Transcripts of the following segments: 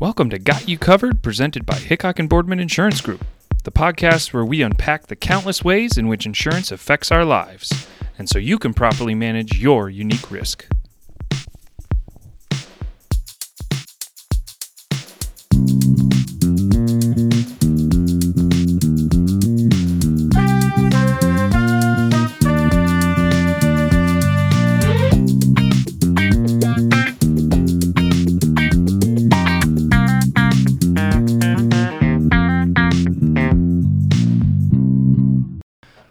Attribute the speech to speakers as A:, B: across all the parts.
A: Welcome to Got You Covered, presented by Hickok and Boardman Insurance Group, the podcast where we unpack the countless ways in which insurance affects our lives, and so you can properly manage your unique risk.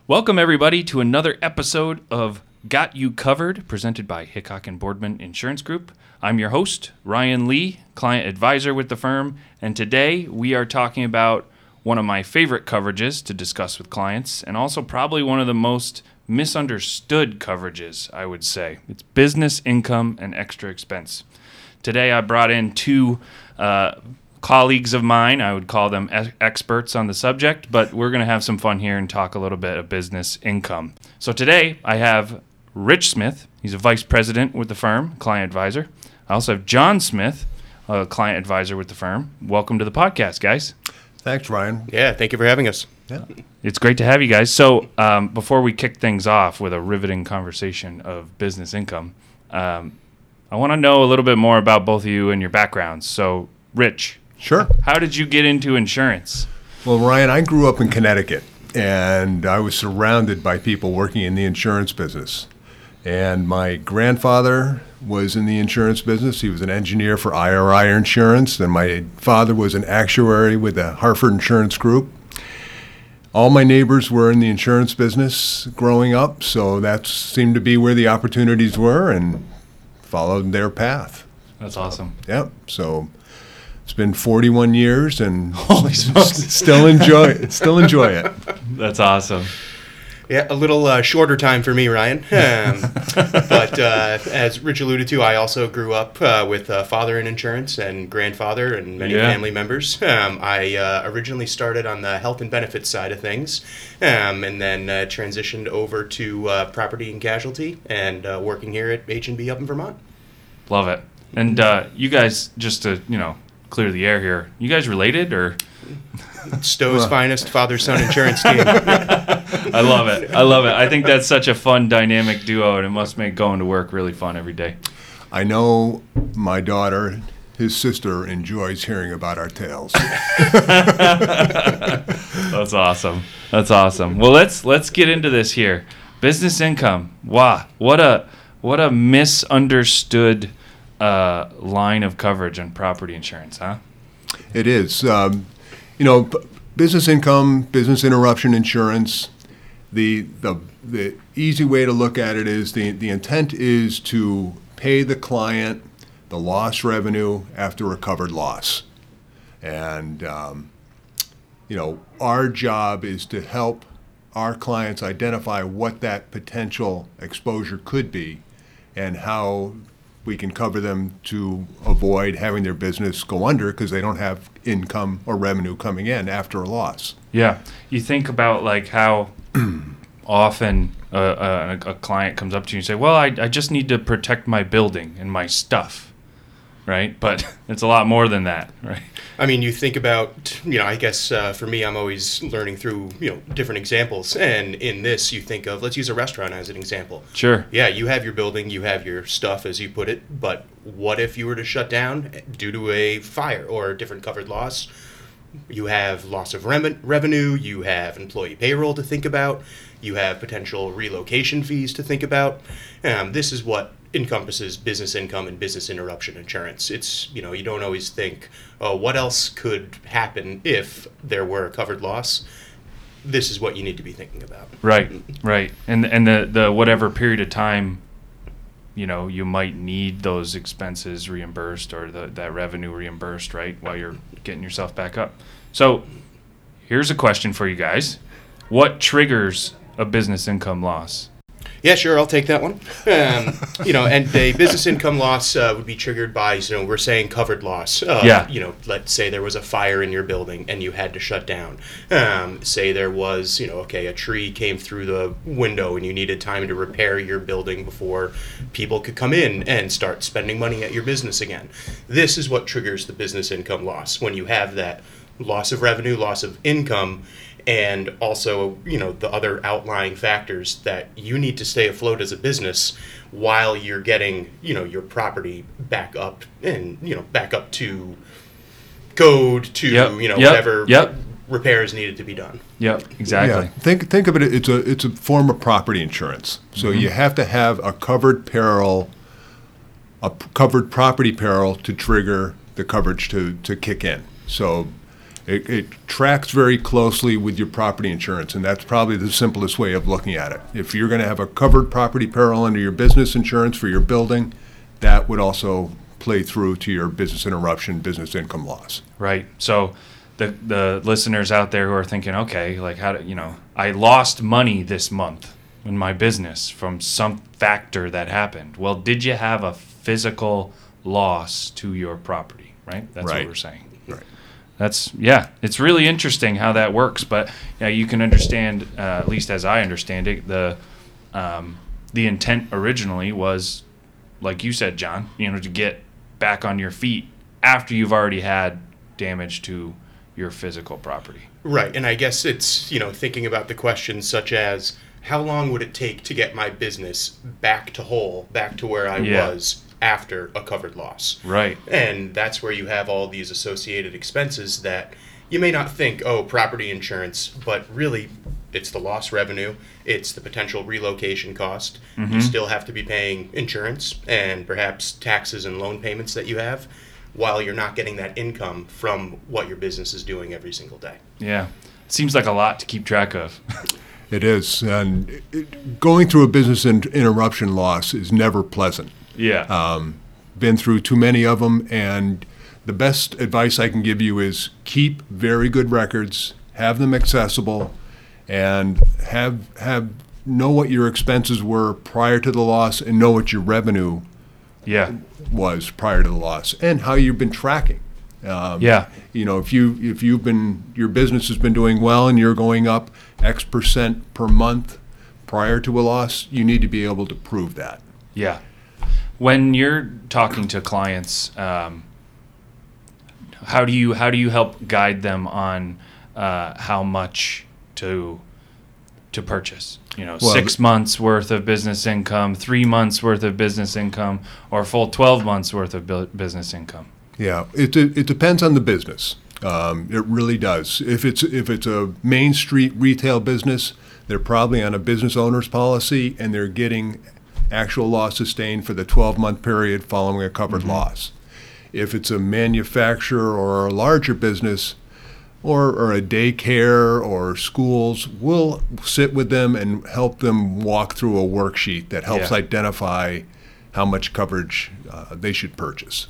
A: Welcome, everybody, to another episode of Got You Covered, presented by Hickok and Boardman Insurance Group. I'm your host, Ryan Lee, client advisor with the firm, and today we are talking about one of my favorite coverages to discuss with clients, and also probably one of the most misunderstood coverages, I would say. It's business income and extra expense. Today I brought in two uh, colleagues of mine. I would call them e- experts on the subject, but we're going to have some fun here and talk a little bit of business income. So today I have Rich Smith. He's a vice president with the firm, client advisor. I also have John Smith, a client advisor with the firm. Welcome to the podcast, guys.
B: Thanks, Ryan.
C: Yeah, thank you for having us.
B: Yeah.
A: It's great to have you guys. So, um, before we kick things off with a riveting conversation of business income, um, I want to know a little bit more about both of you and your backgrounds. So, Rich,
B: Sure.
A: how did you get into insurance?
B: Well, Ryan, I grew up in Connecticut, and I was surrounded by people working in the insurance business. And my grandfather was in the insurance business. He was an engineer for IRI Insurance, and my father was an actuary with the Hartford Insurance Group. All my neighbors were in the insurance business growing up, so that seemed to be where the opportunities were, and followed their path.
A: That's awesome.
B: Yep. So it's been 41 years, and
A: Holy smokes.
B: still enjoy still enjoy it.
A: That's awesome.
C: Yeah, a little uh, shorter time for me, Ryan. Um, but uh, as Rich alluded to, I also grew up uh, with a father in insurance and grandfather and many
A: Yeah.
C: family members. Um, I uh, originally started on the health and benefits side of things, um, and then uh, transitioned over to uh, property and casualty, and uh, working here at H and B up in Vermont.
A: Love it. And uh, you guys, just to you know, clear the air here. You guys related or?
C: Stowe's finest father-son insurance team.
A: I love it. I love it. I think that's such a fun dynamic duo, and it must make going to work really fun every day.
B: I know my daughter, his sister, enjoys hearing about our tales.
A: That's awesome. That's awesome. Well, let's let's get into this here. Business income. Wow, what a what a misunderstood uh, line of coverage on property insurance, huh?
B: It is, um, you know, b- business income, business interruption insurance. The the the easy way to look at it is the the intent is to pay the client the lost revenue after a covered loss, and um, you know our job is to help our clients identify what that potential exposure could be, and how we can cover them to avoid having their business go under because they don't have income or revenue coming in after a loss.
A: Yeah. You think about like how often uh, a, a client comes up to you and say, "Well, I, I just need to protect my building and my stuff," right? But it's a lot more than that, right?
C: I mean, you think about, you know, I guess uh, for me, I'm always learning through, you know, different examples. And in this, you think of, let's use a restaurant as an example.
A: Sure.
C: Yeah, you have your building, you have your stuff, as you put it, but what if you were to shut down due to a fire or a different covered loss? You have loss of rem- revenue, you have employee payroll to think about, you have potential relocation fees to think about. Um, this is what encompasses business income and business interruption insurance. It's, you know, you don't always think, oh, what else could happen if there were a covered loss? This is what you need to be thinking about.
A: Right, right, and and the the whatever period of time, you know, you might need those expenses reimbursed or the that revenue reimbursed, right, while you're getting yourself back up. So, here's a question for you guys: What triggers a business income loss?
C: Yeah, sure, I'll take that one. Um, you know, and a business income loss uh, would be triggered by, you know, we're saying covered loss. Uh,
A: Yeah.
C: You know, let's say there was a fire in your building and you had to shut down. Um, say there was, you know, okay, a tree came through the window and you needed time to repair your building before people could come in and start spending money at your business again. This is what triggers the business income loss when you have that loss of revenue, loss of income, and also you know the other outlying factors that you need to stay afloat as a business while you're getting you know your property back up and you know back up to code to
A: Yep,
C: you know
A: yep,
C: whatever
A: yep.
C: repairs needed to be done.
A: Yep, exactly.
B: Yeah. Think think of it. It's a it's a form of property insurance. So
A: Mm-hmm.
B: you have to have a covered peril, a p- covered property peril to trigger the coverage to to kick in. So it, it tracks very closely with your property insurance, and that's probably the simplest way of looking at it. If you're going to have a covered property peril under your business insurance for your building, that would also play through to your business interruption, business income loss.
A: Right. So the the listeners out there who are thinking, okay, like how do you know, I lost money this month in my business from some factor that happened. Well, did you have a physical loss to your property? Right. That's what we're saying.
B: Right.
A: That's yeah. It's really interesting how that works, but yeah, you can understand uh, at least as I understand it, the um, the intent originally was, like you said, John, you know, to get back on your feet after you've already had damage to your physical property.
C: Right, and I guess it's you know thinking about the questions such as how long would it take to get my business back to whole, back to where I
A: Yeah.
C: was after a covered loss.
A: Right.
C: And that's where you have all these associated expenses that you may not think, oh, property insurance, but really it's the lost revenue, it's the potential relocation cost. You mm-hmm. still have to be paying insurance and perhaps taxes and loan payments that you have while you're not getting that income from what your business is doing every single day.
A: Yeah. Seems like a lot to keep track of.
B: It is, and it, going through a business in, interruption loss is never pleasant.
A: Yeah.
B: Been through too many of them, and the best advice I can give you is keep very good records, have them accessible, and have have know what your expenses were prior to the loss, and know what your revenue
A: yeah.
B: was prior to the loss, and how you've been tracking. Um,
A: Yeah.
B: you know, if you if you've been your business has been doing well and you're going up X percent per month prior to a loss, you need to be able to prove that.
A: Yeah. When you're talking to clients, um, how do you how do you help guide them on uh, how much to to purchase? You know,
B: Well,
A: six months worth of business income, three months worth of business income, or full twelve months worth of bu- business income.
B: Yeah, it it, it depends on the business. Um, it really does. If it's if it's a main street retail business, they're probably on a business owner's policy and they're getting actual loss sustained for the 12 month period following a covered loss. If it's a manufacturer or a larger business, or, or a daycare or schools, we'll sit with them and help them walk through a worksheet that helps
A: Yeah.
B: identify how much coverage uh, they should purchase.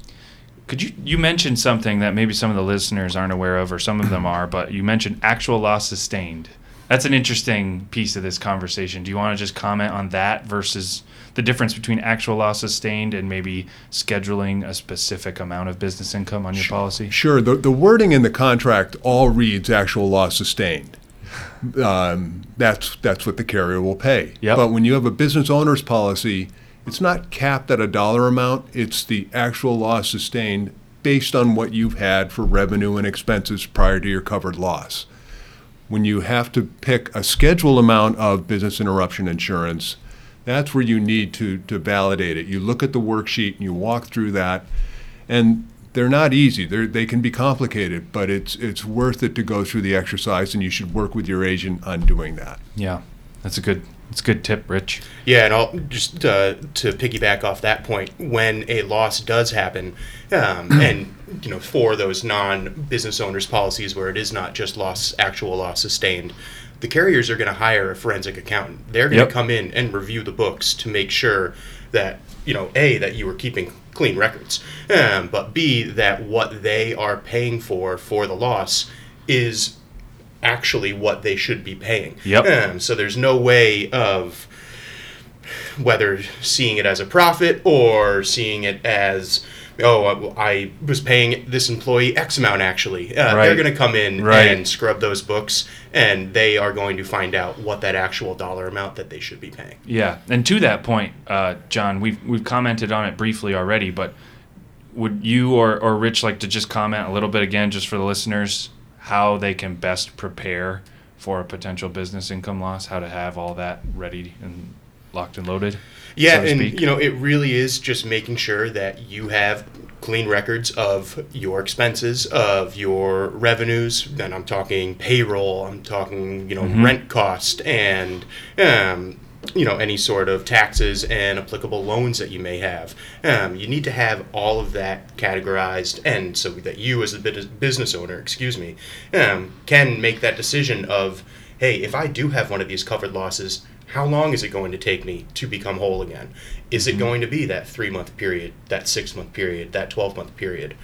A: Could you you mentioned something that maybe some of the listeners aren't aware of, or some of them are, but you mentioned actual loss sustained. That's an interesting piece of this conversation. Do you want to just comment on that versus the difference between actual loss sustained and maybe scheduling a specific amount of business income on your policy?
B: Sure. The, the wording in the contract all reads actual loss sustained. Um, that's that's what the carrier will pay.
A: Yep.
B: But when you have a business owner's policy, it's not capped at a dollar amount. It's the actual loss sustained based on what you've had for revenue and expenses prior to your covered loss. When you have to pick a scheduled amount of business interruption insurance, that's where you need to, to validate it. You look at the worksheet and you walk through that, and they're not easy. They're, they can be complicated, but it's it's worth it to go through the exercise, and you should work with your agent on doing that.
A: Yeah, that's a good that's a good tip, Rich.
C: Yeah, and I'll just uh, to piggyback off that point, when a loss does happen, um, and you know, for those non-business owners policies where it is not just loss, actual loss sustained, the carriers are going to hire a forensic accountant. They're going to
A: Yep.
C: come in and review the books to make sure that you know, a that you were keeping clean records, um, but b that what they are paying for for the loss is actually what they should be paying.
A: Yep.
C: Um, so there's no way of whether seeing it as a profit or seeing it as oh i was paying this employee x amount actually uh,
A: Right.
C: they're going to come in
A: Right.
C: and scrub those books and they are going to find out what that actual dollar amount that they should be paying
A: Yeah, and to that point, uh, John, we've we've commented on it briefly already, but would you or, or Rich like to just comment a little bit again, just for the listeners, how they can best prepare for a potential business income loss, how to have all that ready and locked and loaded?
C: Yeah,
A: so
C: and you know, it really is just making sure that you have clean records of your expenses, of your revenues. Then I'm talking payroll, I'm talking, you know,
A: Mm-hmm.
C: rent cost and um, you know, any sort of taxes and applicable loans that you may have. Um, you need to have all of that categorized, and so that you, as a business owner, excuse me, um, can make that decision of, hey, if I do have one of these covered losses, how long is it going to take me to become whole again? Is it going to be that three month period, that six month period, that 12 month period?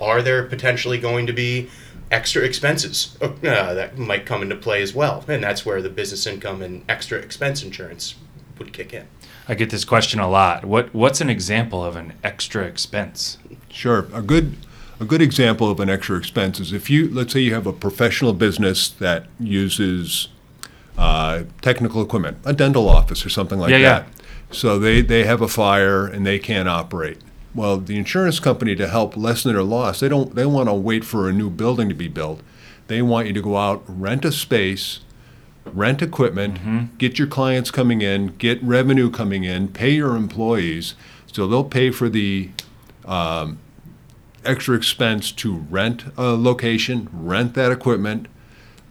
C: Are there potentially going to be extra expenses uh, that might come into play as well? And that's where the business income and extra expense insurance would kick in.
A: I get this question a lot. What what's an example of an extra expense?
B: Sure. A good a good example of an extra expense is if you let's say you have a professional business that uses uh, technical equipment, a dental office or something like
A: Yeah, yeah.
B: that. So they, they have a fire and they can't operate. Well, the insurance company to help lessen their loss, they don't they want to wait for a new building to be built. They want you to go out, rent a space, rent equipment, get your clients coming in, get revenue coming in, pay your employees. So they'll pay for the um, extra expense to rent a location, rent that equipment,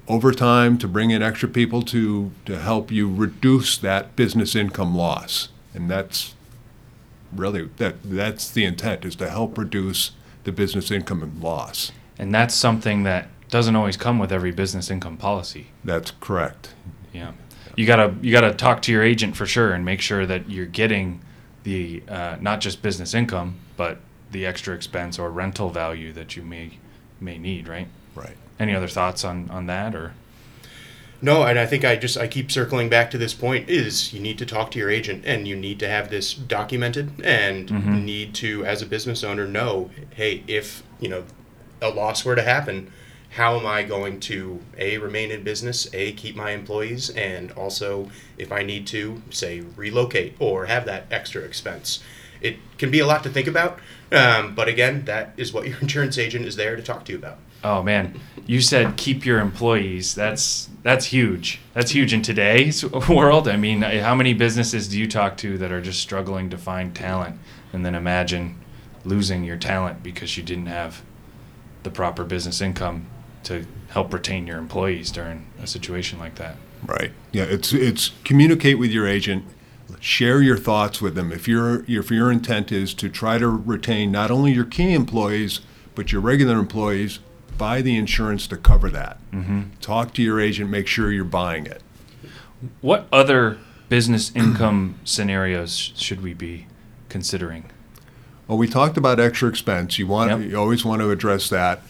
B: overtime to bring in extra people to, to help you reduce that business income loss. And that's really, that, that's the intent, is to help reduce the business income and loss.
A: And that's something that doesn't always come with every business income policy.
B: That's correct.
A: Yeah, you gotta you gotta talk to your agent for sure and make sure that you're getting the uh, not just business income, but the extra expense or rental value that you may may need. Right.
B: Right.
A: Any other thoughts on on that or?
C: No, and I think I just I keep circling back to this point is you need to talk to your agent and you need to have this documented and mm-hmm. need to as a business owner know, hey, if, you know, a loss were to happen, how am I going to a remain in business, a keep my employees and also if I need to say relocate or have that extra expense. It can be a lot to think about, um, but again, that is what your insurance agent is there to talk to you about.
A: Oh man, you said keep your employees. That's that's huge. That's huge in today's world. I mean, how many businesses do you talk to that are just struggling to find talent? And then imagine losing your talent because you didn't have the proper business income to help retain your employees during a situation like that.
B: Right. Yeah, it's it's communicate with your agent, share your thoughts with them. If your if your intent is to try to retain not only your key employees but your regular employees, buy the insurance to cover that. Mm-hmm. Talk to your agent, make sure you're buying it.
A: What other business income scenarios should we be considering?
B: Well, we talked about extra expense. You want
A: Yep.
B: you always want to address that.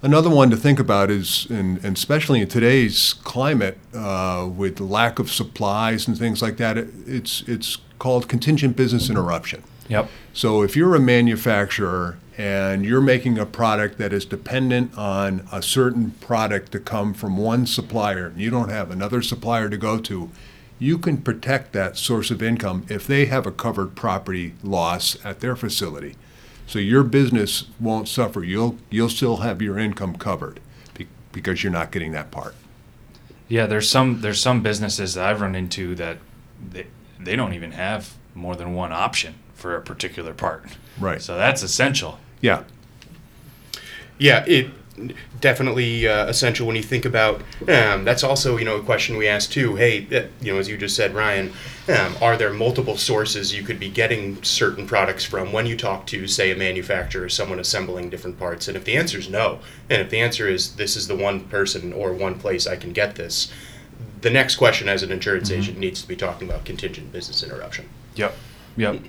B: Another one to think about is, and, and especially in today's climate, uh, with lack of supplies and things like that, it, it's it's called contingent business interruption.
A: Yep.
B: So if you're a manufacturer and you're making a product that is dependent on a certain product to come from one supplier, and you don't have another supplier to go to, you can protect that source of income if they have a covered property loss at their facility. So your business won't suffer. You'll you'll still have your income covered be- because you're not getting that part.
A: Yeah, there's some there's some businesses that I've run into that they, they don't even have more than one option for a particular part.
B: Right.
A: So that's essential.
B: Yeah.
C: Yeah, it definitely uh, essential when you think about. Um, that's also you know a question we asked too. Hey, uh, you know as you just said, Ryan, um, are there multiple sources you could be getting certain products from when you talk to say a manufacturer, or someone assembling different parts? And if the answer is no, and if the answer is this is the one person or one place I can get this, the next question as an insurance agent needs to be talking about contingent business interruption.
A: Yep. Yep.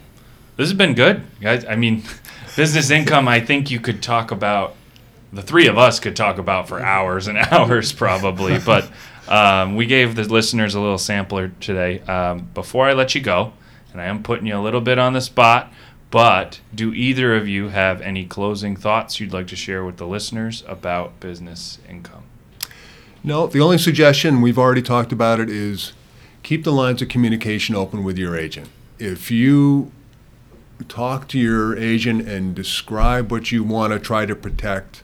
A: This has been good, guys. I mean, business income. I think you could talk about. The three of us could talk about for hours and hours, probably. but um, we gave the listeners a little sampler today. Um, before I let you go, and I am putting you a little bit on the spot, but do either of you have any closing thoughts you'd like to share with the listeners about business income?
B: No, the only suggestion, we've already talked about it, is keep the lines of communication open with your agent. If you talk to your agent and describe what you want to try to protect,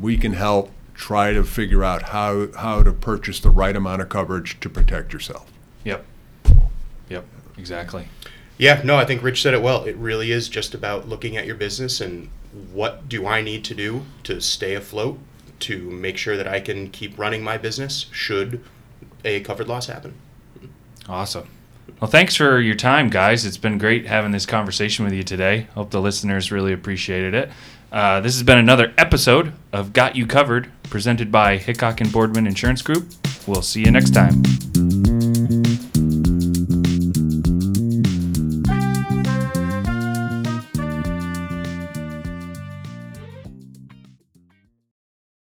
B: we can help try to figure out how, how to purchase the right amount of coverage to protect yourself.
A: Yep. Yep, exactly.
C: Yeah, no, I think Rich said it well. It really is just about looking at your business and what do I need to do to stay afloat to make sure that I can keep running my business should a covered loss happen.
A: Awesome. Well, thanks for your time, guys. It's been great having this conversation with you today. Hope the listeners really appreciated it. Uh, this has been another episode of Got You Covered, presented by Hickok and Boardman Insurance Group. We'll see you next time.